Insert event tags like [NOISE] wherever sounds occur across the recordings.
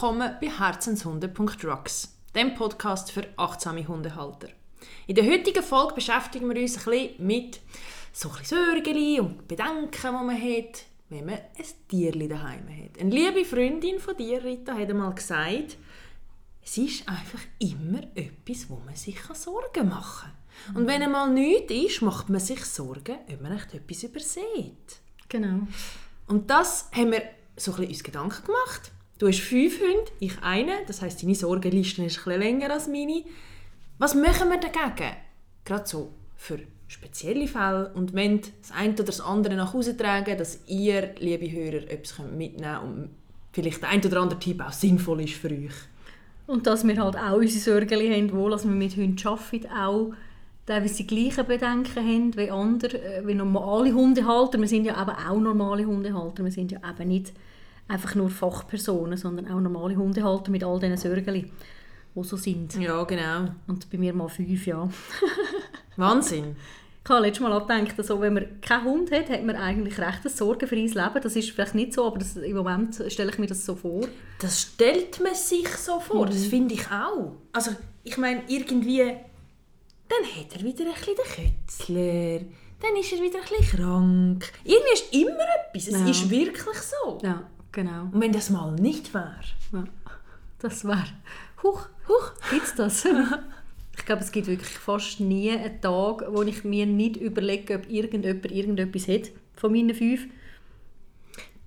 Willkommen bei Herzenshunde.rocks, dem Podcast für achtsame Hundehalter. In der heutigen Folge beschäftigen wir uns ein bisschen mit so ein bisschen Sorgen und Bedenken, die man hat, wenn man ein Tierli daheim hat. Eine liebe Freundin von dir, Rita, hat einmal gesagt, es ist einfach immer etwas, wo man sich Sorgen machen kann. Und wenn einmal nichts ist, macht man sich Sorgen, ob man echt etwas übersieht. Genau. Und das haben wir so ein bisschen uns Gedanken gemacht. Du hast fünf Hunde, ich eine. Das heisst, deine Sorgenliste ist ein länger als meine. Was machen wir dagegen? Gerade so für spezielle Fälle. Und wenn das eine oder das andere nach Hause tragen, dass ihr, liebe Hörer, etwas mitnehmen könnt und vielleicht der ein oder andere Tipp auch sinnvoll ist für euch. Und dass wir halt auch unsere Sorgen haben, wohl, dass wir mit Hunden arbeiten, auch teilweise die gleichen Bedenken haben wie andere, äh, wie normale Hundehalter. Wir sind ja eben auch normale Hundehalter. Wir sind ja eben nicht einfach nur Fachpersonen, sondern auch normale Hundehalter mit all diesen Sorgen, die so sind. Ja, genau. Und bei mir mal fünf, ja. [LAUGHS] Wahnsinn. Ich habe letztes Mal gedacht, also, wenn man keinen Hund hat, hat man eigentlich recht ein sorgenfreies Leben. Das ist vielleicht nicht so, aber das, im Moment stelle ich mir das so vor. Das stellt man sich so vor, mhm. das finde ich auch. Also, ich meine, irgendwie, dann hat er wieder ein bisschen den Kötzler, dann ist er wieder ein bisschen krank. Irgendwie ist immer etwas, es ja. ist wirklich so. Ja. Genau. Und wenn das mal nicht wäre? Ja, das wäre... Huch, huch, gibt's das? [LAUGHS] ich glaube, es gibt wirklich fast nie einen Tag, wo ich mir nicht überlege, ob irgendjemand irgendetwas hat von meinen fünf.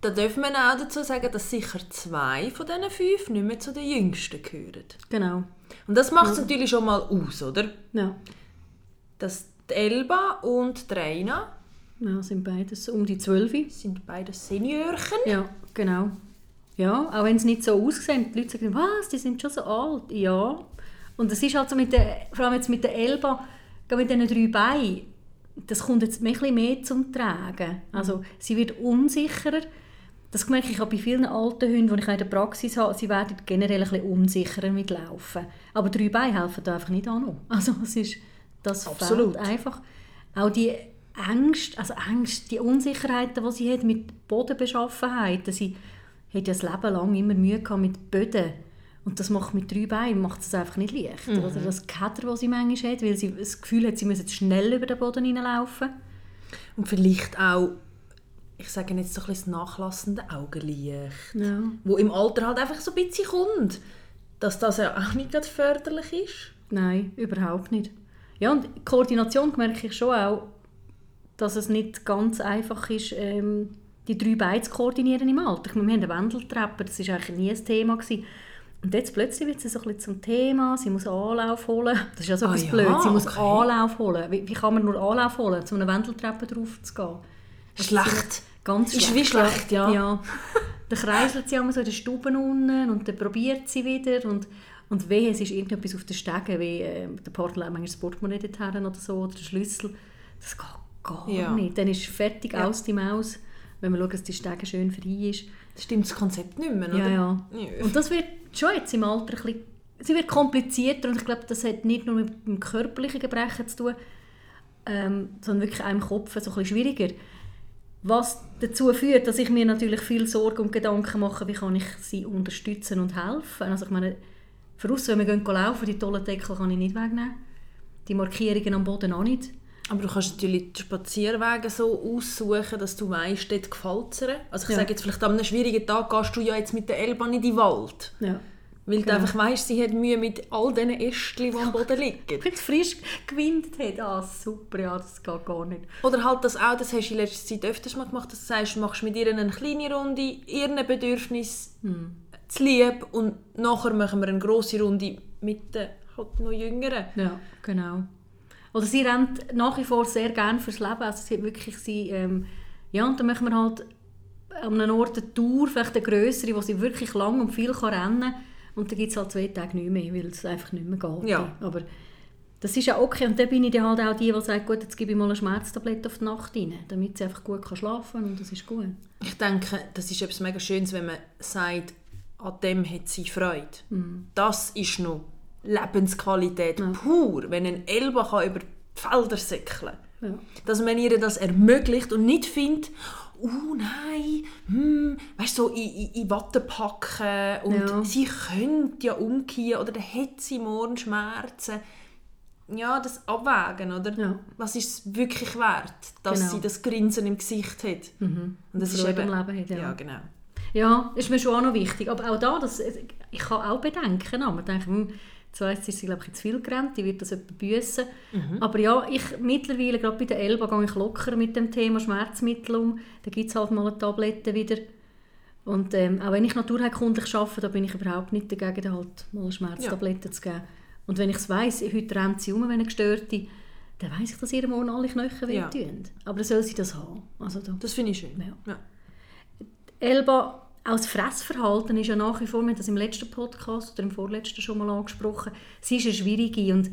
Da dürfen wir auch dazu sagen, dass sicher zwei von diesen fünf nicht mehr zu den Jüngsten gehören. Genau. Und das macht es ja. natürlich schon mal aus, oder? Ja. Dass die Elba und die Reina ja, sind beides um die zwölf. Sind beides Seniorchen. Ja, Genau. Ja, auch wenn es nicht so aussieht. Die Leute sagen, was, die sind schon so alt. Ja. Und das ist halt so mit der, vor allem jetzt mit der Elba, mit diesen drei Beinen, das kommt jetzt ein bisschen mehr zum Tragen. Also sie wird unsicherer. Das merke ich auch bei vielen alten Hunden, die ich in der Praxis habe, sie werden generell ein bisschen unsicherer mit Laufen. Aber drei Beine helfen da einfach nicht an. Also es ist, das Absolut. einfach. Auch die Ängste, also Ängste, die Unsicherheiten, die sie hat mit Bodenbeschaffenheiten. Sie hat ja das Leben lang immer Mühe gehabt mit Böden. Und das macht mit drei Beinen macht es einfach nicht leicht. Mhm. Oder das Keder, das sie manchmal hat, weil sie das Gefühl hat, sie müsse schnell über den Boden hineinlaufen. Und vielleicht auch, ich sage jetzt so ein bisschen das nachlassende Augenlicht, ja. wo im Alter halt einfach so ein bisschen kommt. Dass das ja auch nicht gerade förderlich ist. Nein, überhaupt nicht. Ja, und Koordination merke ich schon auch, dass es nicht ganz einfach ist, ähm, die drei Beine zu koordinieren im Alter. wir haben eine Wendeltreppe, das war eigentlich nie ein Thema. Gewesen. Und jetzt plötzlich wird sie so ein bisschen zum Thema, sie muss Anlauf holen. Das ist ja so etwas ah, blöd, sie muss okay. Anlauf holen. Wie, wie, kann man nur Anlauf holen, um eine Wendeltreppe drauf zu gehen? Schlecht. Ganz schlecht. Ist wie schlecht, ja. ja. Dann kreiselt sie immer so in den Stuben unten und dann probiert sie wieder und und wehe, es ist irgendetwas auf den Stegen, wie äh, der Partner manchmal das Portemonnaie oder so, oder der Schlüssel. Das geht gar ja. nicht. Dann ist fertig ja. aus die Maus, wenn man schaut, dass die Stege schön frei ist. Das stimmt das Konzept nicht mehr, oder? Ja, ja. Und das wird schon jetzt im Alter ein bisschen, sie wird komplizierter und ich glaube, das hat nicht nur mit dem körperlichen Gebrechen zu tun, ähm, sondern wirklich einem Kopf so ein bisschen schwieriger. Was dazu führt, dass ich mir natürlich viel Sorgen und Gedanken mache, wie kann ich sie unterstützen und helfen. Also ich meine, voraus, wenn wir gehen laufen, die tollen Deckel kann ich nicht wegnehmen. Die Markierungen am Boden auch nicht. Aber du kannst natürlich die Spazierwege so aussuchen, dass du weißt, dort gefällt es Also ich ja. sage jetzt, vielleicht an einem schwierigen Tag gehst du ja jetzt mit der Elbahn in den Wald. Ja. Weil genau. du einfach weißt, sie hat Mühe mit all diesen Ästchen, die am Boden liegen. [LAUGHS] Wenn es frisch gewindet hat, ah super, ja, das geht gar nicht. Oder halt das auch, das hast du in letzter Zeit öfters mal gemacht, dass du sagst, du machst mit ihr eine kleine Runde, ihren Bedürfnis hm. zu lieb und nachher machen wir eine grosse Runde mit den halt noch Jüngeren. Ja, genau. Oder sie rennt nach wie vor sehr gerne fürs Leben. Also sie hat wirklich sie, ähm, ja, und dann machen wir halt an einem Ort eine Tour, vielleicht eine grössere, wo sie wirklich lang und viel kann rennen kann. Und dann gibt es halt zwei Tage nicht mehr, weil es einfach nicht mehr geht. Ja. Aber das ist ja okay. Und dann bin ich dann halt auch die, die sagt, gut, jetzt gebe ich mal eine Schmerztablette auf die Nacht rein, damit sie einfach gut kann schlafen kann und das ist gut. Ich denke, das ist etwas mega Schönes, wenn man sagt, an dem hat sie Freude. Mhm. Das ist noch Lebensqualität ja. pur, wenn ein Elba kann über die Felder säckeln ja. Dass man ihr das ermöglicht und nicht findet, oh nein, hm, weißt du, so in, in, Watte packen und Ja. sie könnte ja umkehren oder dann hat sie morgen Schmerzen. Ja, das Abwägen, oder? Ja. Was ist es wirklich wert, dass Genau. sie das Grinsen im Gesicht hat? Und das ist eben, Leben hat, ja. ja, genau. Ja, ist mir schon auch noch wichtig. Aber auch da, das, ich kann auch bedenken. Aber denke, hm, zuerst ist sie glaube ich, zu viel gerannt, die wird das jemand büssen. Aber ja, ich mittlerweile, gerade bei der Elba, gehe ich locker mit dem Thema Schmerzmittel um. Da gibt es halt mal eine Tablette wieder. Und ähm, auch wenn ich naturheilkundlich arbeite, da bin ich überhaupt nicht dagegen, da halt mal eine Schmerztablette zu geben. Und wenn ich es weiss, heute rennt sie um, wenn eine gestörte, dann weiss ich, dass ihr morgen alle Knochen Ja. wehtun. Aber dann soll sie das haben. Also da. Das finde ich schön. Ja. Ja. Elba, auch das Fressverhalten ist ja nach wie vor, wir haben das im letzten Podcast oder im vorletzten schon mal angesprochen, sie ist eine schwierige und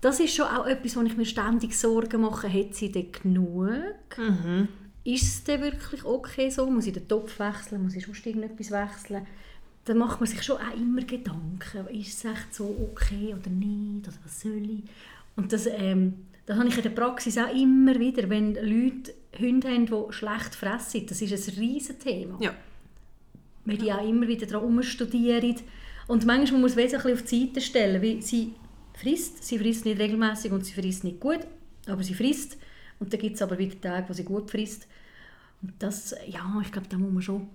das ist schon auch etwas, wo ich mir ständig Sorgen mache, hat sie denn genug? Mhm. Ist es denn wirklich okay so? Muss ich den Topf wechseln? Muss ich sonst irgendetwas wechseln? Dann macht man sich schon auch immer Gedanken, ist es echt so okay oder nicht? Oder was soll ich? Und das, ähm, das habe ich in der Praxis auch immer wieder, wenn Leute Hunde haben, die schlecht fressen. Das ist ein riesen Thema Ja. Weil die auch immer wieder daran studieren. Und manchmal muss man es auf die Seite stellen, weil sie frisst, sie frisst nicht regelmäßig und sie frisst nicht gut, aber sie frisst. Und dann gibt es aber wieder Tage, wo sie gut frisst. Und das, ja, ich glaube, da muss man schon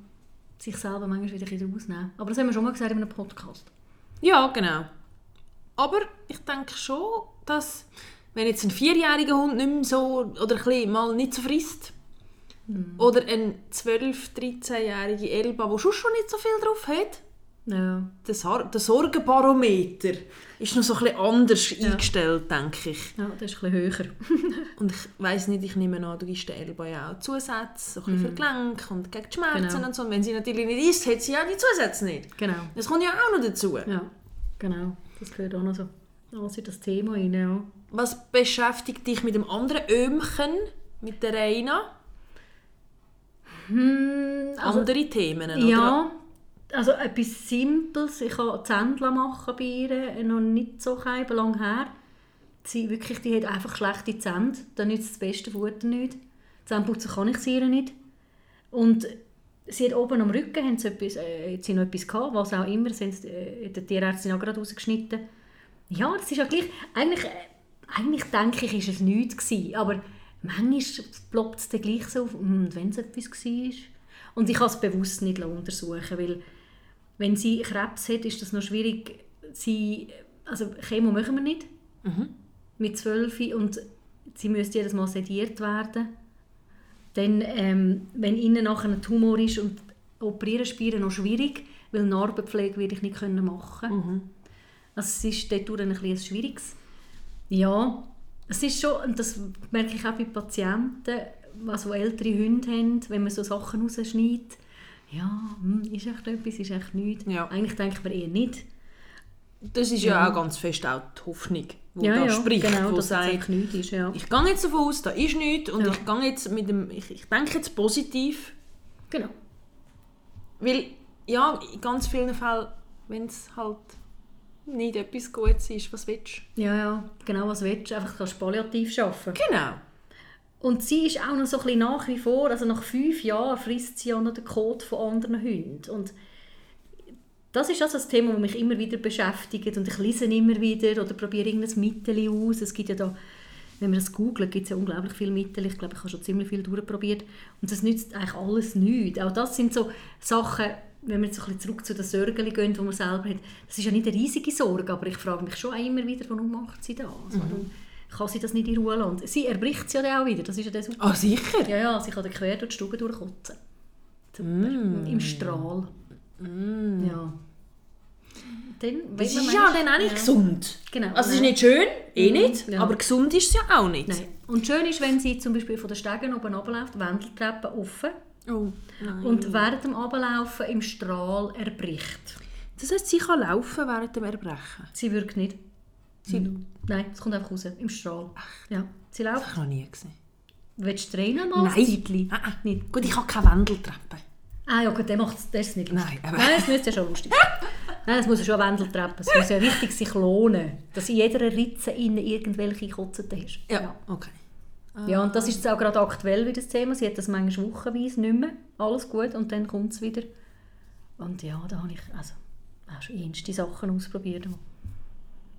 sich selber manchmal wieder ein bisschen rausnehmen. Aber das haben wir schon mal gesagt in einem Podcast. Ja, genau. Aber ich denke schon, dass wenn jetzt ein vierjähriger Hund nicht mehr so oder ein bisschen mal nicht so frisst oder ein 12-, 13-jährige Elba, der schon schon nicht so viel drauf hat, Ja, der, der Sorgenbarometer ist noch so ein bisschen anders eingestellt, denke ich. ja das ist ein bisschen höher. [LAUGHS] Und ich weiss nicht, ich nehme an, du gibst der Elba ja auch Zusätze, so ein bisschen für die Gelenke und gegen die Schmerzen Genau. und so. Und wenn sie natürlich nicht isst, hat sie ja die Zusätze nicht. genau. Das kommt ja auch noch dazu. Ja, genau. Das gehört auch noch so alles in das Thema rein. Ja. Was beschäftigt dich mit dem anderen Ömchen, mit der Reina? Hm, also, Andere Themen, oder? Ja, also etwas Simples. Ich habe Zändler machen bei ihr, noch nicht so lang her. Sie, wirklich, die hat einfach schlechte Zähne. Dann nützt das beste Futter nicht. Zähneputzen kann ich sie ihr nicht. Und sie hat oben am Rücken haben sie etwas, äh, hat sie noch etwas gehabt, was auch immer. Sie haben äh, die Tierärztin auch gerade rausgeschnitten. Ja, das ist ja gleich... Eigentlich, äh, eigentlich denke ich, ist es nichts gewesen, aber manchmal ploppt es dann gleich so auf, «Hm, wenn es etwas war. Und ich habe es bewusst nicht untersuchen, weil wenn sie Krebs hat, ist das noch schwierig. Sie, also Chemo machen wir nicht. Mit 12 und sie müsste jedes Mal sediert werden. Dann, ähm, wenn innen nachher ein Tumor ist und operieren spielen noch schwierig, weil Narbenpflege werde ich nicht können machen. Also es ist dort ein bisschen ein schwieriges. Ja, es ist schon, und das merke ich auch bei Patienten, also ältere Hunde haben, wenn man so Sachen rausschneidet, ja, hm, ist echt etwas, ist echt nichts. Ja. Eigentlich denkt man eher nicht. Das ist ja, auch ganz fest auch die Hoffnung, die ja, da ja, spricht, genau, es sagt, ist. Ja. ich gehe jetzt davon aus, da ist nichts und Ja. ich gehe jetzt mit dem, ich, ich denke jetzt positiv, Genau. weil ja, in ganz vielen Fällen, wenn es halt nicht etwas Gutes ist, was willst Ja, ja, genau, was willst du? Einfach kannst du palliativ arbeiten. du? Genau. Und sie ist auch noch so ein bisschen nach wie vor, also nach fünf Jahren frisst sie auch noch den Kot von anderen Hunden. Und das ist also das Thema, das mich immer wieder beschäftigt. Und ich lese immer wieder oder probiere irgendein Mittel aus. Es gibt ja da, wenn man das googelt, gibt es ja unglaublich viele Mittel. Ich glaube, ich habe schon ziemlich viel durchprobiert. Und das nützt eigentlich alles nichts. Auch das sind so Sachen, wenn wir jetzt ein bisschen zurück zu den Sorgen gehen, die man selber hat. Das ist ja nicht eine riesige Sorge, aber ich frage mich schon immer wieder, warum macht sie das? Warum kann sie das nicht in Ruhe lassen? Sie erbricht es ja dann auch wieder, das ist ja das super. Ah, sicher? Ja, ja, sie kann dann quer durch die Stube durchkotzen. Super. Im Strahl. Ja. Dann Mm. Das ist ja dann auch nicht Ja. gesund. Genau, Also es ist nicht schön, eh Mhm, nicht, ja. aber gesund ist es ja auch nicht. Nein. Und schön ist, wenn sie zum Beispiel von den Stegen oben runterläuft, Wendeltreppe offen Oh, und während dem Runterlaufen im Strahl erbricht. das heisst, sie kann laufen während dem Erbrechen. Sie wirkt nicht. Sie, Nein, es kommt einfach raus, im Strahl. Ja, sie Das läuft. habe ich noch nie gesehen. Willst du trainen mal? Nein. Ah, ah. Nicht. Gut, ich habe keine Wendeltreppe. Ah ja gut, der macht es ist nicht lustig. Nein, aber- Nein, das müsste ja schon lustig sein. [LAUGHS] Nein, es muss ja schon eine Wendeltreppe. Es muss ja richtig sich lohnen, dass in jeder Ritze innen irgendwelche Kotzen hast. Ja, okay. Ja, und das ist jetzt auch gerade aktuell wieder das Thema. Sie hat das manchmal wochenweise nicht mehr. Alles gut und dann kommt es wieder. Und ja, da habe ich also, auch schon ernste Sachen ausprobiert.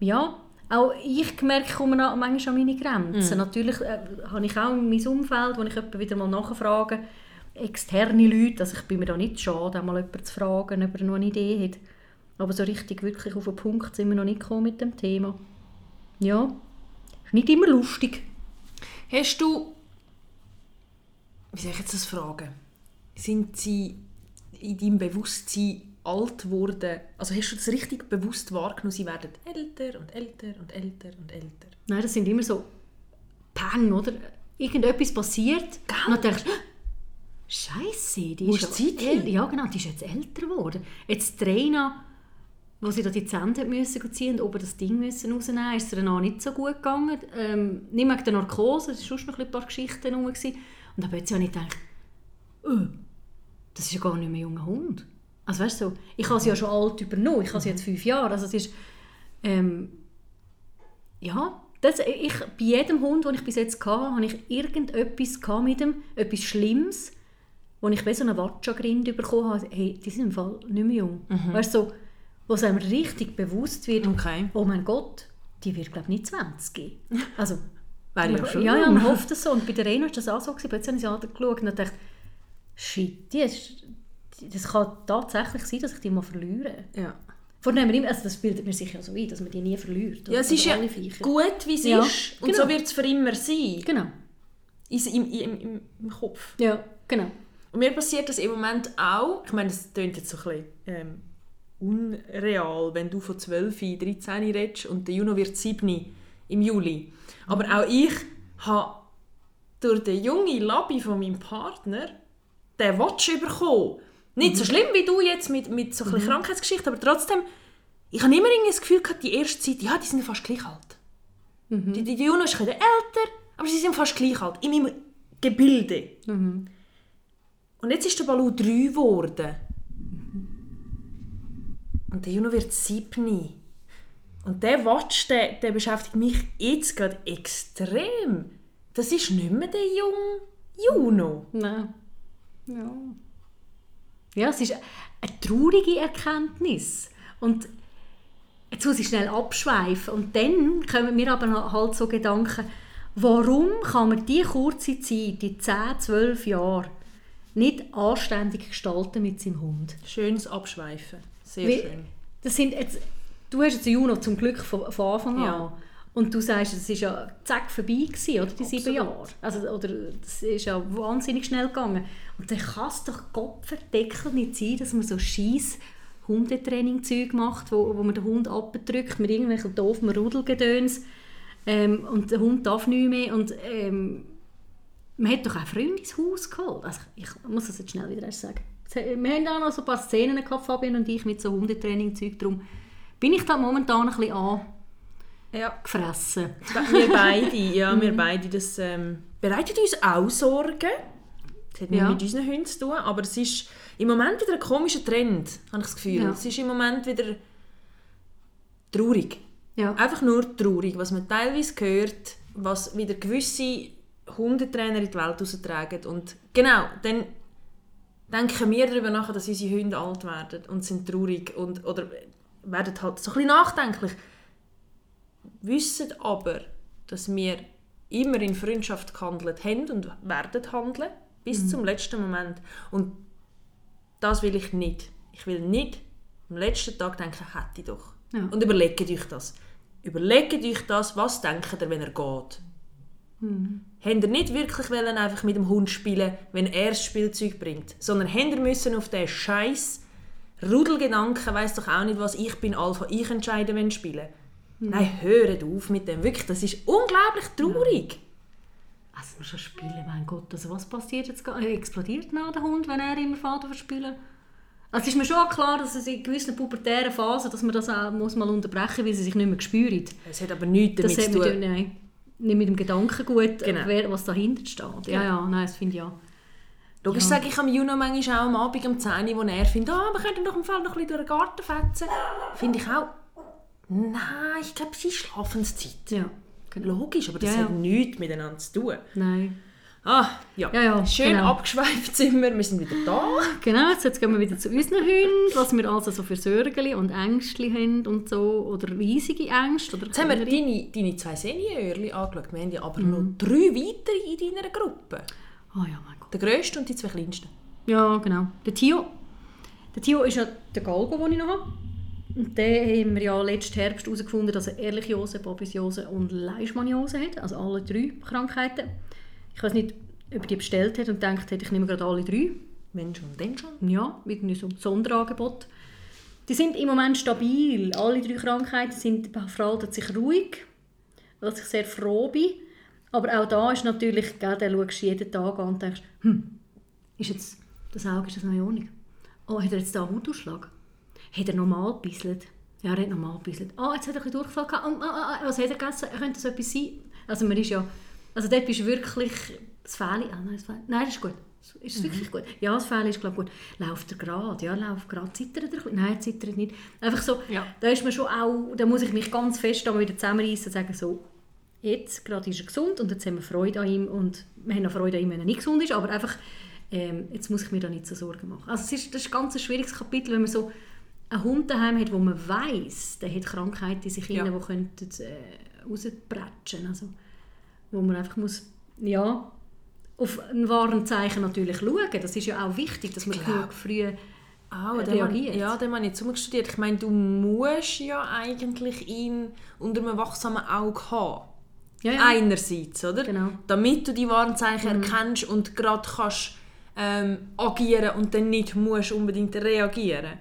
Ja, auch ich merke, ich komme manchmal an meine Grenzen. Natürlich äh, habe ich auch in meinem Umfeld, wo ich jemanden wieder mal nachfrage, externe Leute, also ich bin mir da nicht schade, mal jemanden zu fragen, ob er noch eine Idee hat. Aber so richtig wirklich auf den Punkt sind wir noch nicht gekommen mit dem Thema. Ja, ist nicht immer lustig. Hast du, wie soll ich jetzt das fragen, sind sie in deinem Bewusstsein alt geworden? Also hast du das richtig bewusst wahrgenommen, sie werden älter und älter und älter und älter? Nein, das sind immer so Peng, oder? Irgendetwas passiert und dann denkst du, Scheiße, die Wo ist ist Zeit hin? Ja, genau, die ist jetzt älter geworden. Jetzt Reina, wo sie da die Zähne hat müssen ziehen und oben das Ding müssen rausnehmen, ist es dann auch nicht so gut gegangen. Ähm, nicht wegen der Narkose, es waren noch ein paar Geschichten rum. gewesen. Und da sie auch nicht gedacht, oh, das ist ja gar nicht mehr ein junger Hund. Also weißt du, so, ich habe sie ja schon alt übernommen, ich habe sie jetzt fünf Jahre, also es ist, ähm, ja, das, ich, bei jedem Hund, den ich bis jetzt hatte, habe ich irgendetwas mit ihm, etwas Schlimmes, wo ich wie so eine Watschagrind bekommen habe, hey, die sind im Fall nicht mehr jung. Weißt du, so, wo es einem richtig bewusst wird, Okay. oh mein Gott, die wird glaube ich nicht 20. Also, [LAUGHS] Wäre ja schon ja, ja, man hofft es so. Und bei der Rena war das auch so. Gewesen. Plötzlich habe ich sie angeschaut und dachte, shit, die ist, das kann tatsächlich sein, dass ich die mal verliere. Ja. Immer, also das bildet mir sich ja so ein, dass man die nie verliert. Ja, es ist ja Viecher. gut, wie es Ja, ist. Und genau. so wird es für immer sein. Genau. Im, im, Im Kopf. Ja, genau. Und mir passiert das im Moment auch. Ich meine, das klingt jetzt so ein bisschen ähm, unreal, wenn du von 12, 13 redest und der Juno wird 7 im Juli. Aber auch ich habe durch den jungen Labi von meinem Partner den Watch bekommen. Nicht so schlimm wie du jetzt mit, mit so ein bisschen Krankheitsgeschichte, aber trotzdem, ich habe immer irgendwie das Gefühl gehabt, die erste Zeit, ja, die sind fast gleich alt. Die, die, die Juno ist ein bisschen älter, aber sie sind fast gleich alt. In meinem Gebilde. Und jetzt ist der Balu drei geworden. Und der Juno wird sieben. Und der Watch, der, der beschäftigt mich jetzt gerade extrem. Das ist nicht mehr der junge Juno. Nein. Ja. Ja, es ist eine traurige Erkenntnis. Und jetzt muss ich schnell abschweifen. Und dann kommen mir aber halt so Gedanken, warum kann man diese kurze Zeit, die 10, 12 Jahre, nicht anständig gestalten mit seinem Hund? Schönes Abschweifen. Sehr Wie- schön. Das sind jetzt, du hast jetzt Juno zum Glück von, von Anfang an. Ja. Und du sagst, es war ja zack vorbei, gewesen, oder? Die sieben Absolut. Jahre. Also, oder, das ist ja wahnsinnig schnell gegangen. Und dann kann es doch Kopfverdeckel nicht sein, dass man so scheiß Hundetraining-Zeug macht, wo, wo man den Hund abdrückt mit irgendwelchen doofen Rudelgedöns. Ähm, und der Hund darf nicht mehr. Und ähm, man hat doch auch Freunde ins Haus geholt. Also, ich muss das jetzt schnell wieder erst sagen. Wir haben auch noch so ein paar Szenen gehabt, Fabian und ich, mit so Hundetraining-Zeug. Darum bin ich da momentan ein bisschen Ja. angefressen. Wir beide, [LAUGHS] ja, wir beide, das ähm, bereitet uns auch Sorgen. Das hat nicht Ja. mit unseren Hunden zu tun, aber es ist im Moment wieder ein komischer Trend, habe ich das Gefühl. Ja. Es ist im Moment wieder traurig. Ja. Einfach nur traurig, was man teilweise hört, was wieder gewisse Hundetrainer in die Welt raustragen. Und genau, dann denken wir darüber nach, dass unsere Hunde alt werden und sind traurig und, oder werden halt so ein bisschen nachdenklich. Wissen aber, dass wir immer in Freundschaft gehandelt haben und werden handeln, bis zum letzten Moment. Und das will ich nicht. Ich will nicht am letzten Tag denken, hätte ich doch. Ja. Und überlegt euch das. Überlegt euch das, was denkt ihr, wenn er geht. Mhm. Habt ihr nicht wirklich wollen, einfach mit dem Hund spielen, wenn er das Spielzeug bringt, sondern habt ihr müssen auf den Scheiß Rudelgedanken, weiß doch auch nicht, was ich bin Alpha, ich entscheide, wenn ich spiele. Mhm. Nein, hört auf mit dem. Wirklich, das ist unglaublich traurig. Also man schon spielen, mein Gott. Also was passiert jetzt? Explodiert nach der Hund, wenn er immer Vater verspielen? Also es ist mir schon klar, dass es in gewissen pubertären Phasen, dass man das auch muss mal unterbrechen muss, weil sie sich nicht mehr spürt. Es hat aber nichts damit zu tun. nein, nicht mit dem Gedankengut, Genau. wer, was dahinter steht. Ja, ja, nein, das finde ich ja. Logisch Ja. sage ich am Juno manchmal auch am Abend um 10 Uhr, wo er findet, ah, wir könnten doch im Fall noch ein bisschen durch den Garten fetzen. Finde ich auch, nein, ich glaube, es ist Schlafenszeit. Ja, Logisch, aber das Ja, ja. hat nichts miteinander zu tun. Nein. Ah, ja. Ja, ja, Schön genau. abgeschweift sind wir. Wir sind wieder da. Genau, jetzt, gehen wir wieder zu unseren Hunden, was wir also so für Sorgen und Ängste haben und so, oder riesige Ängste. Oder Jetzt haben wir deine, deine zwei Seniorli angeschaut. Wir haben ja aber Mhm. noch drei weitere in deiner Gruppe. Ah ja, mein Gott. Der grösste und die zwei kleinsten. Ja, genau. Der Tio, der Tio ist ja der Galgo, den ich noch habe. Und den haben wir ja letzten Herbst herausgefunden, dass er Ehrlichiose, Babesiose und Leishmaniose hat. Also alle drei Krankheiten. Ich weiß nicht, ob er die bestellt hat und denkt, hat, ich nehme gerade alle drei. Mensch und dann schon. Ja, irgendwie so ein Sonderangebot. Die sind im Moment stabil. Alle drei Krankheiten sind, verhalten sich ruhig, was ich sehr froh bin. Aber auch da ist natürlich, gell, da schaust du jeden Tag an und denkst, hm, ist jetzt das Auge ist das noch in Ordnung? Oh, hat er jetzt da einen Hautausschlag? Hat er normal gebisselt? Ja, er hat normal gebisselt. Ah, jetzt hat er ein bisschen Durchfall gehabt. Oh, ah, ah, was hat er gegessen? Könnte das etwas sein? Also man ist ja, also dort bist du wirklich, das Fähli, ah, nein, das Fähli, nein, das ist gut. Ist es wirklich gut? Ja, das Fähli ist glaube gut. Läuft er gerade? Ja, läuft gerade. Zittert er? bisschen? Nein, er zittert nicht. Einfach so, Ja. da ist man schon auch, da muss ich mich ganz fest einmal wieder zusammenreißen und sagen, so, jetzt gerade ist er gesund und jetzt haben wir Freude an ihm und wir haben auch Freude an ihm, wenn er nicht gesund ist, aber einfach, ähm, jetzt muss ich mir da nicht so Sorgen machen. Also es ist, das ist ein ganz schwieriges Kapitel, wenn man so einen Hund daheim hat, wo man weiß, der hat Krankheiten in sich Ja. hinein, die könnten äh, rausbretschen. Also, wo man einfach muss, ja, auf ein Warnzeichen natürlich schauen. Das ist ja auch wichtig, dass man genug früh Ah, dann reagiert. habe- ja, dann habe ich jetzt studiert. Ich meine, du musst ja eigentlich ihn unter einem wachsamen Auge haben. ja, ja. Einerseits, oder? Genau. Mhm. Damit du die Warnzeichen erkennst und gerade kannst ähm, agieren und dann nicht musst unbedingt reagieren.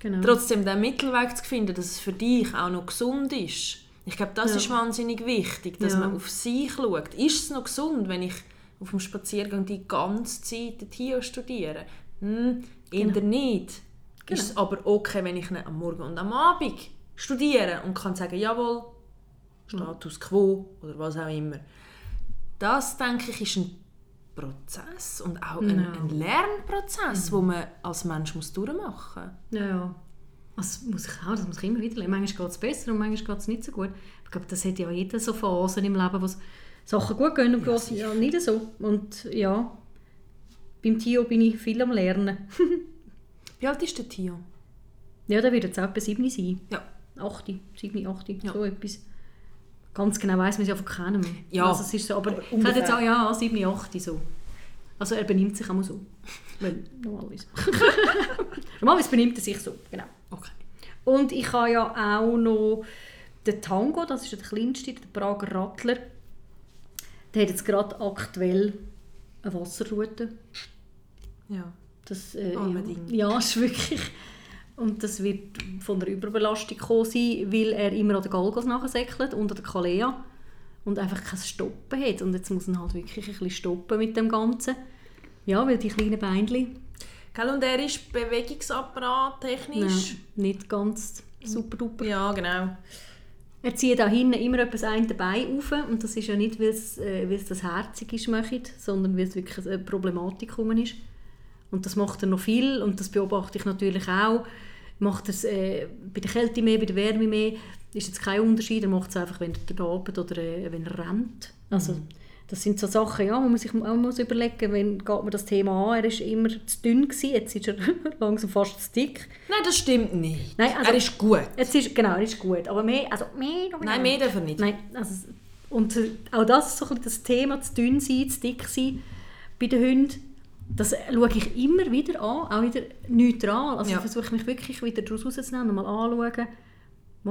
genau. Trotzdem den Mittelweg zu finden, dass es für dich auch noch gesund ist. Ich glaube, das Ja. ist wahnsinnig wichtig, dass Ja. man auf sich schaut. Ist es noch gesund, wenn ich auf dem Spaziergang die ganze Zeit den Tio studiere? Hm, eher Genau. nicht. Ist es aber okay, wenn ich ihn am Morgen und am Abend studiere und kann sagen, jawohl, Status quo oder was auch immer. Das, denke ich, ist ein Prozess und auch ein, Ja. ein Lernprozess, wo man als Mensch muss durchmachen muss. Ja, ja. Das muss ich auch, das muss ich immer wieder lernen. Manchmal geht es besser und manchmal geht es nicht so gut. Ich glaube, das hat ja jeder so Phasen im Leben, wo es Sachen gut gehen und ja, ja, nicht so. Und ja, beim Tio bin ich viel am Lernen. Wie alt ist der Tio? [LAUGHS] Ja, der wird jetzt auch etwa 7 sein. Ja. 8, 7, 8, Ja. so etwas. Ganz genau weiss man es ja von keinem. Ja, Also es ist so, aber, ich sage jetzt auch, ja, 7, 8 so. Also er benimmt sich auch so. [LAUGHS] Weil, normalerweise. [LAUGHS] normalerweise benimmt er sich so, genau. Und ich habe ja auch noch den Tango, das ist der kleinste, der Prager Rattler. Der hat jetzt gerade aktuell eine Wasserrute. Ja. Das, äh, Arme ja, ist wirklich. Und das wird von der Überbelastung kommen sein, weil er immer an den Galgos nachsäckelt und an der Kalea und einfach kein Stoppen hat. Und jetzt muss er halt wirklich ein bisschen stoppen mit dem Ganzen. Ja, weil die kleinen Beinchen Gell, und er ist Bewegungsapparat technisch. ja, nicht ganz super duper. Ja, genau. Er zieht auch hinten immer etwas ein Bein auf und das ist ja nicht, weil es, äh, weil es das herzig ist, möchte, sondern weil es wirklich eine Problematik rum ist. Und das macht er noch viel und das beobachte ich natürlich auch. Macht er es äh, bei der Kälte mehr, bei der Wärme mehr, ist jetzt kein Unterschied. Er macht es einfach, wenn er arbeitet oder äh, wenn er rennt. Also, das sind so Sachen, ja, wo man sich auch muss überlegen wenn geht man das Thema an. Er war immer zu dünn, gewesen, jetzt ist er [LAUGHS] langsam fast zu dick. Nein, das stimmt nicht. Nein, also- er ist gut. Jetzt ist, genau, er ist gut, aber mehr, also mehr, Nein, mehr darf er nicht. Nein, also, und auch das so das Thema, zu dünn sein, zu dick sein bei den Hunden. Das schaue ich immer wieder an, auch wieder neutral. Also Ja. ich versuche mich wirklich wieder daraus rauszunehmen, mal anschauen.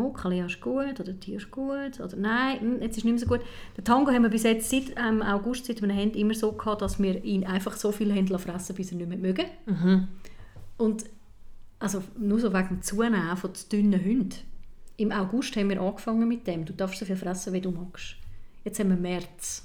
Mal, Kalia ist gut, oder Tier ist gut, oder nein, hm, jetzt ist nicht mehr so gut. Den Tango haben wir bis jetzt seit ähm, August, seit wir ihn haben, immer so gehabt, dass wir ihn einfach so viel haben fressen, bis er nicht mehr mögen. Mhm. Und also nur so wegen dem Zunehmen von dünnen Hunden. Im August haben wir angefangen mit dem. Du darfst so viel fressen, wie du magst. Jetzt haben wir März.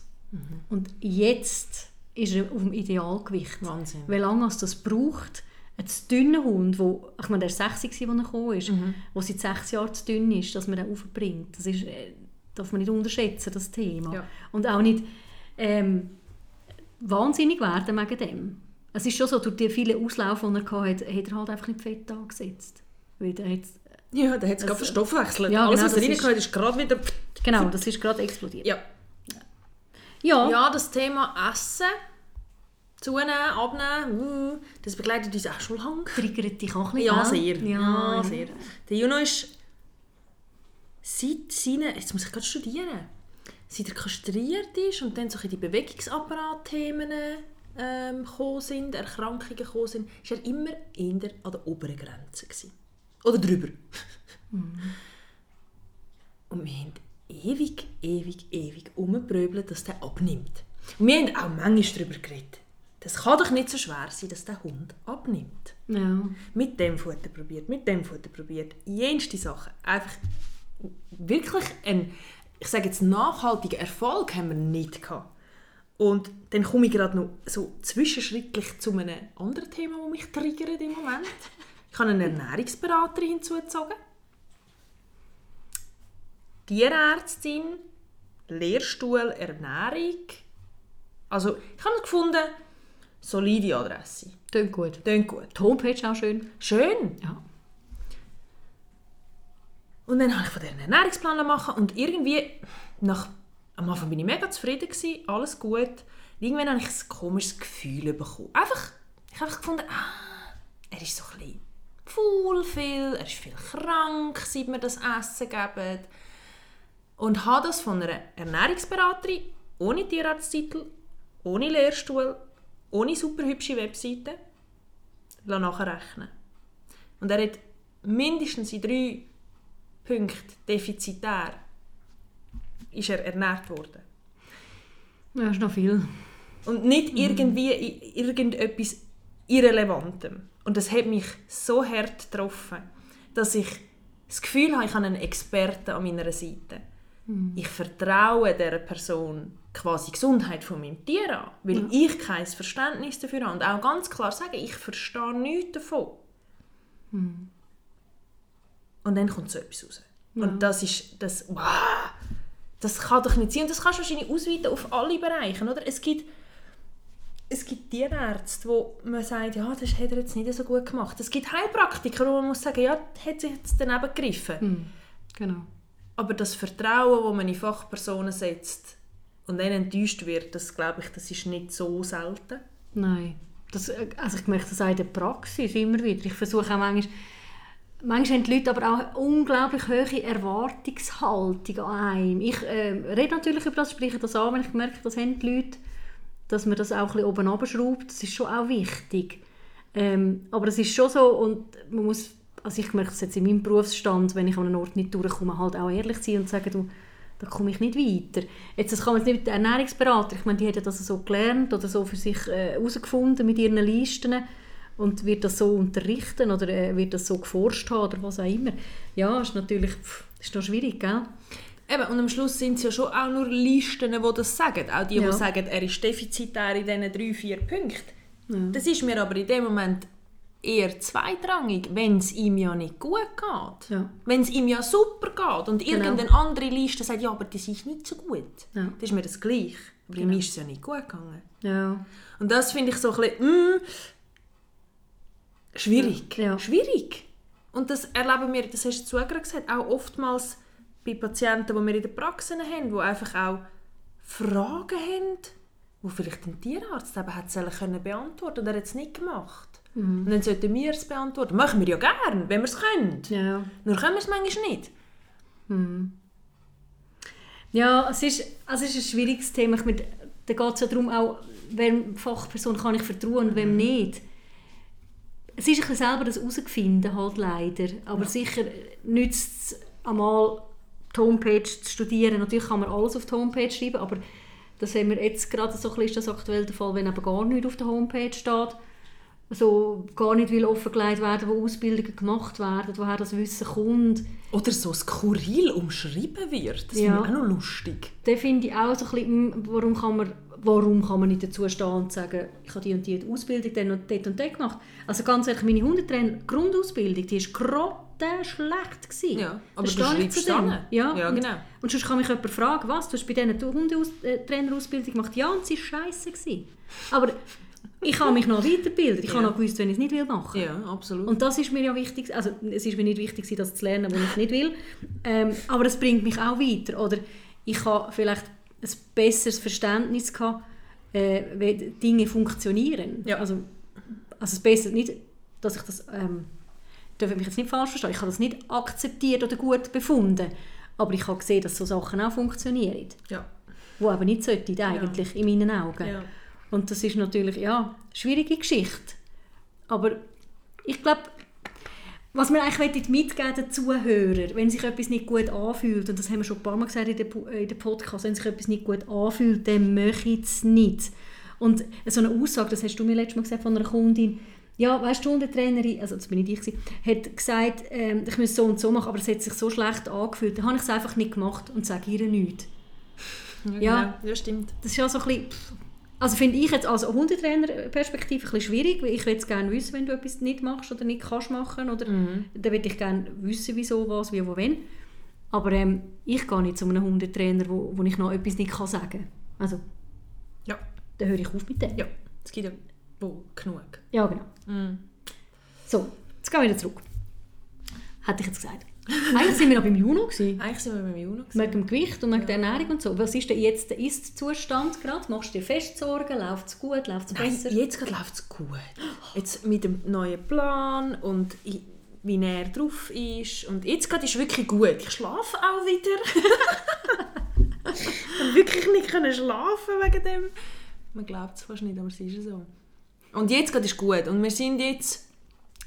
Und jetzt ist er auf dem Idealgewicht. Wahnsinn. Wie lange es das braucht, ein zu dünner Hund, wo, ich meine, der war 60, als er gekommen ist, wo seit sechs Jahren zu dünn ist, dass man den aufbringt. Das ist, äh, darf man nicht unterschätzen, das Thema. Ja. Und auch nicht ähm, wahnsinnig werden wegen dem. Es ist schon so, durch die vielen Auslaufe, die er hatte, hat er halt einfach nicht Fett angesetzt. Weil er hat Ja, der hat es gerade Also- verstoffwechselt. Ja, Alles, genau, was er das reingehört ist, gerade wieder... Genau, das ist gerade explodiert. Ja. Ja. ja, das Thema Essen, zunehmen, abnehmen, uh, das begleitet uns auch schon lange. Triggert dich auch ein bisschen, Ja, sehr. Ja, sehr. Der Juno ist seit seinen, jetzt muss ich gerade studieren, seit er kastriert ist und dann so die Bewegungsapparat-Themen ähm, gekommen sind, Erkrankungen gekommen sind, ist er immer eher an der oberen Grenze gewesen. Oder drüber. Und wir haben ewig, ewig, ewig umgebröbelt, dass der abnimmt. Und wir haben auch manchmal darüber geredet. Das kann doch nicht so schwer sein, dass der Hund abnimmt Ja. mit dem Futter probiert, mit dem Futter probiert, jenste Sachen. Einfach wirklich ein, ich sage jetzt nachhaltigen Erfolg haben wir nicht gehabt. Und dann komme ich gerade noch so zwischenschrittlich zu einem anderen Thema, das mich triggert im Moment. Ich habe eine Ernährungsberaterin hinzugezogen. Tierärztin, Lehrstuhl Ernährung. Also ich habe gefunden, solide Adresse. Tönt gut. Klingt gut. Die Homepage auch schön. Schön. Ja. Und dann habe ich von diesen Ernährungsplan machen und irgendwie, nach, am Anfang bin ich mega zufrieden, gewesen, alles gut. Irgendwann habe ich ein komisches Gefühl bekommen. Einfach, ich habe einfach gefunden, ah, er ist so ein bisschen faul viel, er ist viel krank, seit wir das Essen geben. Und habe das von einer Ernährungsberaterin, ohne Tierarzttitel, ohne Lehrstuhl, ohne super hübsche Webseite, nachrechnen Und er hat mindestens in drei Punkten defizitär ist er ernährt worden. Ja, ist noch viel. Und nicht irgendwie in irgendetwas Irrelevantem. Und das hat mich so hart getroffen, dass ich das Gefühl habe, ich habe einen Experten an meiner Seite. Ich vertraue dieser Person quasi die Gesundheit von meinem Tier an, weil ich kein Verständnis dafür habe. Und auch ganz klar sagen, ich verstehe nichts davon. Und dann kommt so etwas raus. Und das ist das, wow, das kann doch nicht sein. Und das kannst du wahrscheinlich ausweiten auf alle Bereiche, oder? Es gibt, es gibt Tierärzte, wo man sagt, ja, das hat er jetzt nicht so gut gemacht. Es gibt Heilpraktiker, wo man muss sagen, ja, das hat sich jetzt daneben gegriffen. Hm. Genau. Aber das Vertrauen, das man in Fachpersonen setzt und dann enttäuscht wird, das glaube ich, das ist nicht so selten. Nein. Das, äh, also ich merke das auch in der Praxis immer wieder. Ich versuche auch manchmal, manchmal haben die Leute aber auch eine unglaublich hohe Erwartungshaltung an einem. Ich äh, rede natürlich über das, spreche das an, wenn ich merke, das haben die Leute, dass man das auch ein bisschen oben runterschraubt. Das ist schon auch wichtig. Ähm, aber es ist schon so, und man muss, also ich merke es jetzt in meinem Berufsstand, wenn ich an einen Ort nicht durchkomme, halt auch ehrlich sein und sagen, du, da komme ich nicht weiter. Jetzt, das kann man jetzt nicht mit Ernährungsberater, ich meine, die haben das so gelernt oder so für sich äh, herausgefunden mit ihren Listen und wird das so unterrichten oder äh, wird das so geforscht haben oder was auch immer. Ja, ist natürlich pff, ist noch schwierig, gell? Eben, und am Schluss sind es ja schon auch nur Listen, die das sagen. Auch die, Ja. die sagen, er ist defizitär in diesen drei, vier Punkten. Das ist mir aber in dem Moment eher zweitrangig, wenn es ihm ja nicht gut geht. Ja. Wenn es ihm ja super geht und Genau. irgendeine andere Liste sagt, ja, aber das ist nicht so gut. Ja. Das ist mir das gleich. Aber ihm ist es ja nicht gut gegangen. Ja. Und das finde ich so ein bisschen, mm, schwierig. Ja. Schwierig. Und das erleben wir, das hast du gerade gesagt, auch oftmals bei Patienten, die wir in der Praxis haben, die einfach auch Fragen haben, die vielleicht ein Tierarzt eben hat sollen können beantworten er hat es nicht gemacht. Und dann sollten wir es beantworten. Machen wir ja gern, wenn wir es können. Ja. Nur können wir es manchmal nicht. Ja, es ist, also es ist ein schwieriges Thema. Ich meine, da geht es ja darum, auch, wem Fachperson kann ich vertrauen und wem nicht. Es ist ein selber das herausfinden, halt leider. Aber sicher nützt es einmal die Homepage zu studieren. Natürlich kann man alles auf die Homepage schreiben, aber das haben wir jetzt gerade so ein bisschen, ist das aktuell der Fall, wenn eben gar nichts auf der Homepage steht. So gar nicht will offengelegt werden, wo Ausbildungen gemacht werden, woher das Wissen kommt. Oder so skurril umschrieben wird. Das Ja. finde ich auch noch lustig. Da finde ich auch so ein bisschen, mm, warum kann man, warum kann man nicht dazu stehen und sagen, ich habe die und die Ausbildung dann und dort und dort gemacht. Also ganz ehrlich, meine Hundetrainer Grundausbildung, die war grottenschlecht. gewesen. Ja, aber Da du dem. dann. Ja, Ja, und, genau. Und sonst kann mich jemand fragen, was, du hast bei diesen Hundetrainerausbildung gemacht? Ja, und sie war scheisse. gewesen. Aber ich habe mich noch weiterbildet. Ich Ja. habe noch gewusst, wenn ich es nicht will machen. Ja, absolut. Und das ist mir ja wichtig. Also es ist mir nicht wichtig, das zu lernen, was ich nicht will. Ähm, aber es bringt mich auch weiter. Oder ich habe vielleicht ein besseres Verständnis gehabt, äh, wie Dinge funktionieren. Ja. Also, also es besser nicht, dass ich das ähm, darf mich jetzt nicht falsch verstehen. Ich habe das nicht akzeptiert oder gut befunden. Aber ich habe gesehen, dass so Sachen auch funktionieren. ja. Die aber nicht sollten, eigentlich, in meinen Augen. Ja. Und das ist natürlich, ja, eine schwierige Geschichte. Aber ich glaube, was wir eigentlich mitgeben den Zuhörern, wenn sich etwas nicht gut anfühlt, und das haben wir schon ein paar Mal gesagt in den, Po- in den Podcast, wenn sich etwas nicht gut anfühlt, dann möchte es nicht. Und so eine Aussage, das hast du mir letztes Mal gesagt von einer Kundin, ja, weißt du, die Hundetrainerin, also das bin nicht ich, gewesen, hat gesagt, ähm, ich müsse so und so machen, aber es hat sich so schlecht angefühlt. Dann habe ich es einfach nicht gemacht und sage ihr nichts. Ja, Ja. genau. ja, stimmt. Das ist ja so ein bisschen, also finde ich jetzt als Hundetrainer-Perspektive ein bisschen schwierig, weil ich will gerne wissen, wenn du etwas nicht machst oder nicht kannst machen, oder Mhm. dann will ich gerne wissen, wieso, was, wie, wo, wenn. Aber ähm, ich gehe nicht zu einem Hundetrainer, wo, wo ich noch etwas nicht kann sagen kann. Also, Ja. dann höre ich auf mit dem. Ja, es gibt ja wo genug. Ja, genau. Mhm. So, jetzt gehen wir wieder zurück. Hätte ich jetzt gesagt. Eigentlich sind wir noch beim Juno. Gewesen. Eigentlich sind wir beim Juno. gewesen. Wegen dem Gewicht und wegen der Ernährung und so. Was ist denn jetzt der Ist-Zustand gerade? Machst du dir fest Sorgen? Läuft es gut? Läuft es besser? jetzt läuft es gut. Jetzt mit dem neuen Plan und wie er drauf ist. Und jetzt gerade ist wirklich gut. Ich schlafe auch wieder. [LAUGHS] ich wirklich nicht können schlafen wegen dem. Man glaubt es fast nicht, aber es ist so. Und jetzt gerade ist gut. Und wir sind jetzt,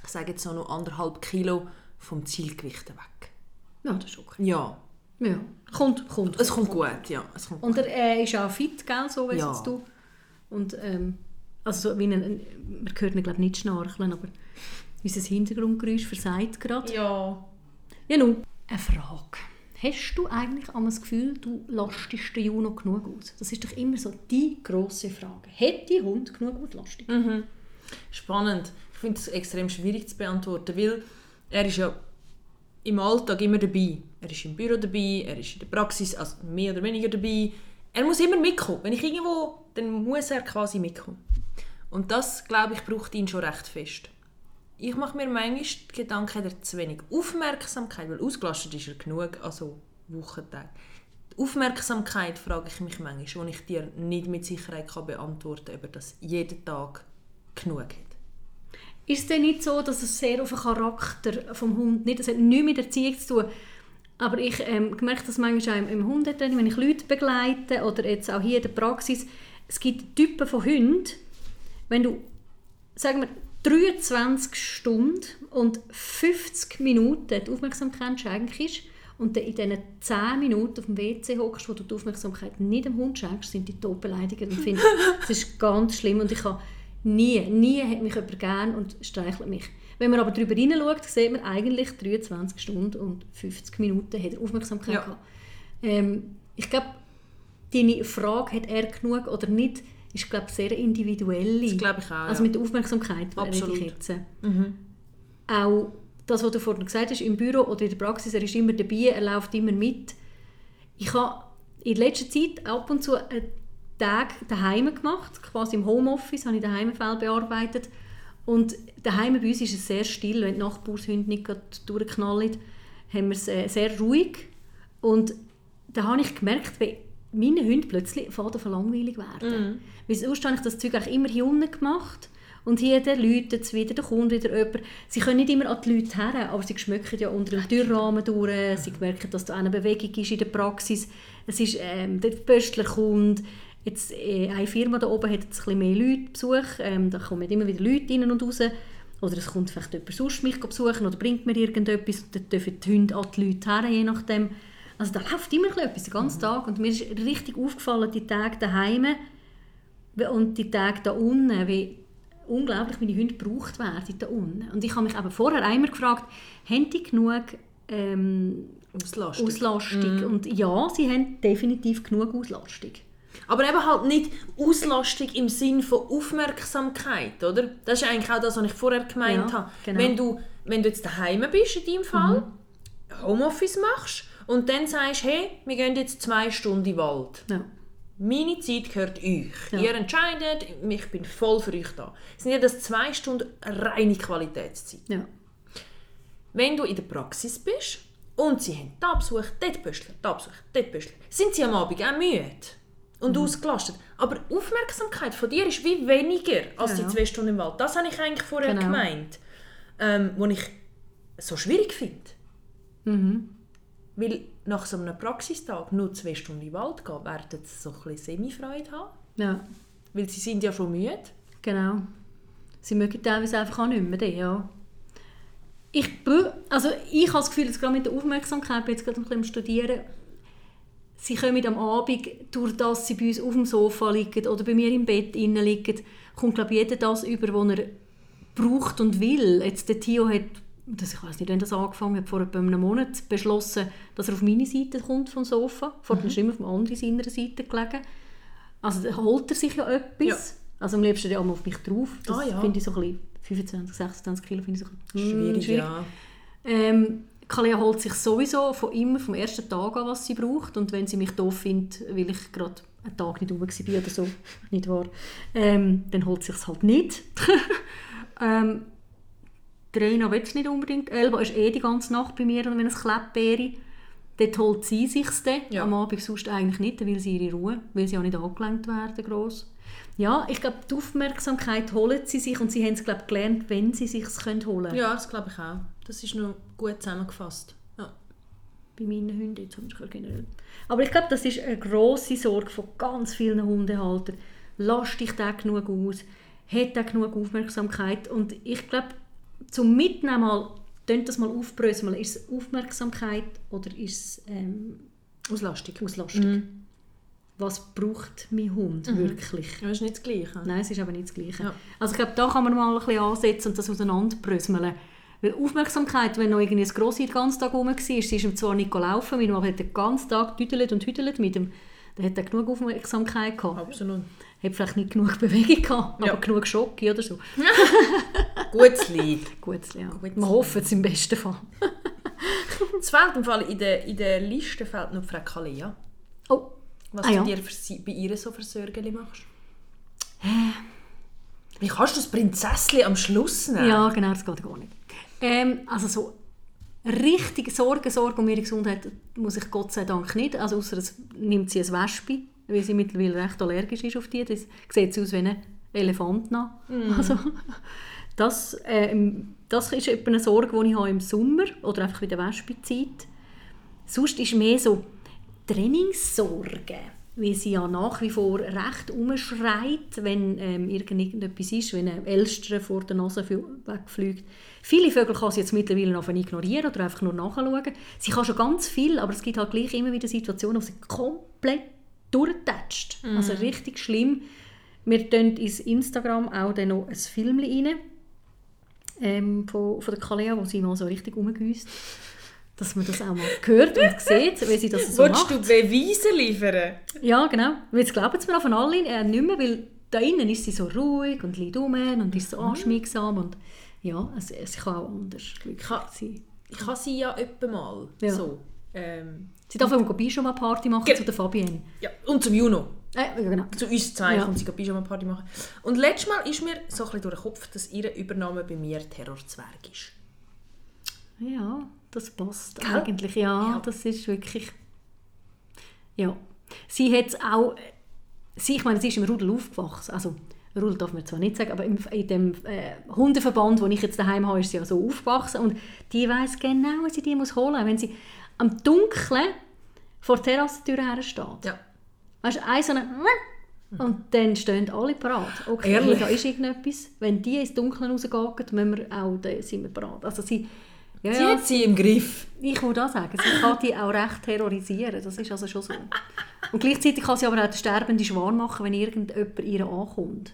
ich sage jetzt so noch anderthalb Kilo vom Zielgewicht weg. Ja, das ist okay. Ja, Ja, kommt, kommt. es kommt gut. Ja, es kommt Und er äh, ist auch fit, gell, so wie Ja. du. Und ähm, also so wie ein, ein, man hört ihn glaube nicht schnarcheln, aber unser Hintergrundgeräusch versagt gerade. Ja. Ja nun, eine Frage. Hast du eigentlich einmal das Gefühl, du lastest den Juno genug aus? Das ist doch immer so die grosse Frage. Hat die Hund genug Auslastung? Spannend. Ich finde es extrem schwierig zu beantworten, weil er ist ja im Alltag immer dabei. Er ist im Büro dabei, er ist in der Praxis also mehr oder weniger dabei. Er muss immer mitkommen. Wenn ich irgendwo, dann muss er quasi mitkommen. Und das, glaube ich, braucht ihn schon recht fest. Ich mache mir manchmal die Gedanken, er hat zu wenig Aufmerksamkeit, weil ausgelastet ist er genug, also Wochentag. Die Aufmerksamkeit frage ich mich manchmal, wo ich dir nicht mit Sicherheit kann beantworten kann, ob er das jeden Tag genug hat. Ist es denn nicht so, dass es sehr auf den Charakter vom Hund nicht, es hat nichts mit Erziehung zu tun, aber ich ähm, gemerkt, dass manchmal auch im, im Hundetraining, wenn ich Leute begleite oder jetzt auch hier in der Praxis, es gibt Typen von Hunden, wenn du, sagen wir, 23 Stunden und 50 Minuten die Aufmerksamkeit schenkst und dann in diesen 10 Minuten auf dem WC hockst, wo du die Aufmerksamkeit nicht dem Hund schenkst, sind die tot beleidigt und finden, [LAUGHS] das ist ganz schlimm und ich habe nie, nie hat mich jemand gern und streichelt mich. Wenn man aber darüber hineinschaut, sieht man eigentlich 23 Stunden und 50 Minuten hat er Aufmerksamkeit Ja. gehabt. Ähm, ich glaube, deine Frage, hat er genug oder nicht, ist glaube sehr individuell. Das glaube ich auch. Also mit der Aufmerksamkeit rede Absolut. ich jetzt. Mhm. Auch das, was du vorhin gesagt hast, im Büro oder in der Praxis, er ist immer dabei, er läuft immer mit. Ich habe in letzter Zeit ab und zu einen Tag daheim gemacht, quasi im Homeoffice, habe ich daheim Fälle bearbeitet. Und daheim bei uns ist es sehr still, wenn die Nachbarshunde nicht durchknallen, haben wir es äh, sehr ruhig. Und da habe ich gemerkt, wie meine Hunde plötzlich von langweilig werden. Weil sonst habe ich das Zeug eigentlich immer hier unten gemacht. Und hier der läutet es wieder, da kommt wieder jemand. Sie können nicht immer an die Leute her, aber sie schmecken ja unter dem Türrahmen durch. Sie merken, dass da eine Bewegung ist in der Praxis. Es ist, ähm, der Pöstler kommt. Jetzt, äh, eine Firma da oben hat jetzt ein bisschen mehr Leute Besuch. Ähm, da kommen immer wieder Leute rein und raus. Oder es kommt vielleicht jemand sonst mich besuchen oder bringt mir irgendetwas. Dann dürfen die Hunde an die Leute her, je nachdem. Also da läuft immer etwas, den ganzen Tag. Und mir ist richtig aufgefallen, die Tage daheim und die Tage da unten, wie unglaublich meine Hunde gebraucht werden da unten. Und ich habe mich aber vorher einmal gefragt, haben die genug ähm, Auslastung. Auslastung? Und ja, sie haben definitiv genug Auslastung. Aber eben halt nicht Auslastung im Sinn von Aufmerksamkeit, oder? Das ist eigentlich auch das, was ich vorher gemeint Ja, habe. genau. Wenn, du, wenn du jetzt daheim bist, in deinem Fall, Homeoffice machst und dann sagst, hey, wir gehen jetzt zwei Stunden in den Wald. Ja. Meine Zeit gehört euch. Ja. Ihr entscheidet, ich bin voll für euch da. Es sind ja das zwei Stunden reine Qualitätszeit. Ja. Wenn du in der Praxis bist und sie haben da Besuch, dort Büschler, da Besuch, dort Büschler, sind sie am Abend auch müde und ausgelastet. Aber die Aufmerksamkeit von dir ist wie weniger als Ja. die zwei Stunden im Wald. Das habe ich eigentlich vorher Genau. gemeint. Ähm, was ich so schwierig finde. Mhm. Weil nach so einem Praxistag nur zwei Stunden in den Wald gehen, werden sie so ein bisschen Semi-Freude haben. Ja, Weil sie sind ja schon müde. genau. Sie mögen teilweise einfach auch nicht mehr, den, ja. Ich, also ich habe das Gefühl, dass gerade mit der Aufmerksamkeit, ich bin jetzt gerade ein bisschen am Studieren, sie kommen am Abend, durch das sie bei uns auf dem Sofa liegen oder bei mir im Bett liegen, kommt glaube ich jeder das über, was er braucht und will. Jetzt der Tio hat, das, ich weiß nicht, wenn das angefangen hat, vor etwa einem Monat beschlossen, dass er auf meine Seite kommt vom Sofa. Vorher mhm. ist er immer auf der anderen seiner Seite gelegen. Also holt er sich ja etwas. Ja. Also am liebsten ja auch mal auf mich drauf. Das Ah, ja. finde ich so ein bisschen, 25, 26 Kilo finde ich so ein bisschen, mm, Schwierig, ja. ähm, Kalia holt sich sowieso von immer vom ersten Tag an, was sie braucht. Und wenn sie mich doof findet, weil ich gerade einen Tag nicht rum war oder so, nicht wahr, ähm, dann holt sie es halt nicht. [LAUGHS] ähm, die Reina will es nicht unbedingt. Elba ist eh die ganze Nacht bei mir, wenn es klebt wäre. Dort holt sie sich dann. Ja. Am Abend sonst eigentlich nicht, dann will sie ihre Ruhe, weil sie auch nicht angelenkt werden gross. Ja, ich glaube, die Aufmerksamkeit holen sie sich und sie haben es glaube gelernt, wenn sie sich es holen können. Ja, das glaube ich auch. Das ist noch gut zusammengefasst. Ja. bei meinen Hunden jetzt sonst generell. Aber ich glaube, das ist eine grosse Sorge von ganz vielen Hundehaltern. Lass dich da genug aus, hat da genug Aufmerksamkeit und ich glaube, zum Mitnehmen mal, das mal aufbröseln, mal, ist es Aufmerksamkeit oder ist es ähm, Auslastung. Auslastung? Was braucht mein Hund wirklich? Das ist nicht das Gleiche. Nein, es ist aber nicht das Gleiche. Ja. Also ich glaube, da kann man mal ein bisschen ansetzen und das auseinanderbröseln. Weil Aufmerksamkeit, wenn noch irgendwie ein Grossi den ganzen Tag rum war, sie ist ihm zwar nicht gelaufen, weil er hat den ganzen Tag tüdelt und hüdelt mit dem, dann hat er genug Aufmerksamkeit gehabt. Absolut. Hat vielleicht nicht genug Bewegung gehabt, Ja. aber genug Schock oder so. [LAUGHS] [LAUGHS] Gutes Lied. [LAUGHS] Ja. Gut. Wir hoffen es im besten Fall. [LAUGHS] Es fehlt im Fall in der, in der Liste fehlt noch Frau Kalea. Oh, Was Ah, du ja. dir für bei ihr so für Sorgen machst. Wie kannst du das Prinzesschen am Schluss nehmen? ja, genau, das geht gar nicht. Ähm, also so richtig Sorgen, Sorgen um ihre Gesundheit muss ich Gott sei Dank nicht. Also außer es nimmt sie ein Wespe, weil sie mittlerweile recht allergisch ist auf die. Das sieht sie aus wie ein Elefant noch. Also, das, ähm, das ist etwa eine Sorge, die ich habe im Sommer oder einfach bei der Wespezeit. Sonst ist mehr so Trainingssorge, weil sie ja nach wie vor recht umschreit, wenn ähm, irgendetwas ist, wenn ein Elster vor der Nase wegfliegt. Viele Vögel kann sie jetzt mittlerweile noch ignorieren oder einfach nur nachschauen. Sie kann schon ganz viel, aber es gibt halt gleich immer wieder Situationen, wo sie komplett durchtätscht. Also richtig schlimm. Wir tun ins Instagram auch dann noch ein Film rein, ähm, von, von der Kalea, wo sie mal so richtig rumgüsst. Dass man das auch mal hört und sieht, wie sie das so Willst macht. du Beweise liefern? Ja, genau. Weil Jetzt glauben sie mir von alle äh, nicht mehr, weil da innen ist sie so ruhig und liegt rum und ist so anschmiegsam und ja, es, es kann auch anders glücklich kann- sein. Ich habe sie ja etwa mal Ja. so. Ähm, Sie darf auch Pyjama-Party machen Ge- zu der Fabienne. ja. Und zum Juno. Äh, ja, genau. Zu uns zwei Ja. kommt sie Pyjama-Party machen. Und letztes Mal ist mir so ein bisschen durch den Kopf, dass ihre Übernahme bei mir Terrorzwerg ist. Ja, das passt Gell? eigentlich. Ja, Ja. das ist wirklich... Ja. Sie hat auch... Sie, ich meine, sie ist im Rudel aufgewachsen. Also, Rudel darf man zwar nicht sagen, aber im, in dem äh, Hundeverband, den ich jetzt daheim habe, ist sie ja so aufgewachsen. Und die weiß genau, wie sie die muss holen muss. Wenn sie am Dunkeln vor der Terrassentür her steht. Ja. Weißt du, ein so eine... [LAUGHS] Und dann stehen alle parat. Okay, Ehrlich? da ist irgendetwas. Wenn die ins Dunkeln rausgehen, müssen wir auch, dann sind wir parat. Also sie... Ja, Sie ja, hat sie im Griff. ich würde auch sagen, sie kann die auch recht terrorisieren. Das ist also schon so. Und gleichzeitig kann sie aber auch den sterbenden Schwan machen, wenn irgendjemand ihr ankommt.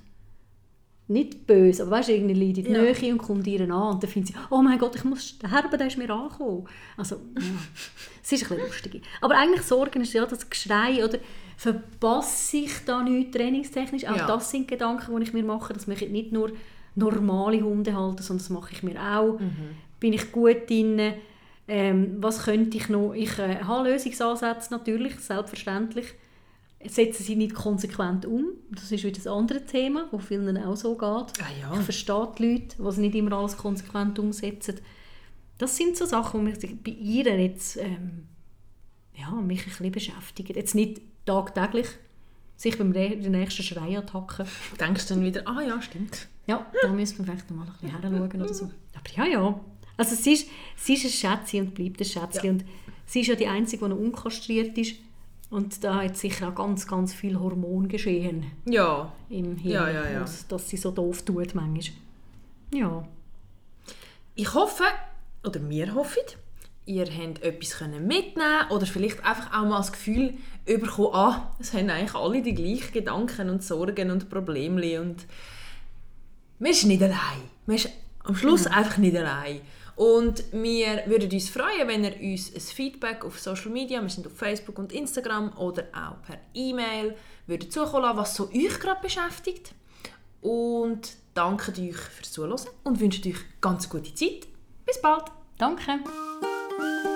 Nicht böse, aber weißt du, irgendwie die Ja. Nähe und kommt ihr an und dann findet sie, oh mein Gott, ich muss sterben, der ist mir angekommen. Also, ja, [LAUGHS] es ist ein bisschen lustig. Aber eigentlich Sorgen ist ja das Geschrei oder verpasse ich da nichts trainingstechnisch? Auch Ja. das sind Gedanken, die ich mir mache. Das mache ich nicht nur normale Hunde halten, sondern das mache ich mir auch. Bin ich gut drin? Ähm, was könnte ich noch? Ich äh, habe Lösungsansätze natürlich, selbstverständlich. setzen sie nicht konsequent um. Das ist wieder das andere Thema, wo vielen auch so geht. Ah ja. Ich verstehe die Leute, die nicht immer alles konsequent umsetzen. Das sind so Sachen, die mich bei ihr jetzt ähm, ja, mich ein bisschen beschäftigen. Jetzt nicht tagtäglich, sich beim nächsten Schreiattacke. [LAUGHS] Denkst du dann wieder, ah ja, stimmt. Ja, da müssen wir vielleicht noch mal ein bisschen hinschauen oder so. Aber ja, ja. Also sie ist, sie ist ein Schätzchen und bleibt ein Schätzchen. Ja. Und sie ist ja die Einzige, die noch unkastriert ist. Und da hat sicher auch ganz, ganz viel Hormon geschehen Ja, im Hirn, Ja, ja, ja. dass- dass sie so doof tut manchmal. Ja. ich hoffe, oder wir hoffen, ihr habt etwas mitnehmen oder vielleicht einfach auch mal das Gefühl bekommen, ah, es haben eigentlich alle die gleichen Gedanken und Sorgen und Probleme und man ist nicht allein. Man ist am Schluss einfach nicht allein. Und wir würden uns freuen, wenn ihr uns ein Feedback auf Social Media, wir sind auf Facebook und Instagram oder auch per E-Mail, würdet zukommen lassen, was so euch gerade beschäftigt. Und danke euch fürs Zuhören und wünsche euch ganz gute Zeit. Bis bald! Danke. Thank you.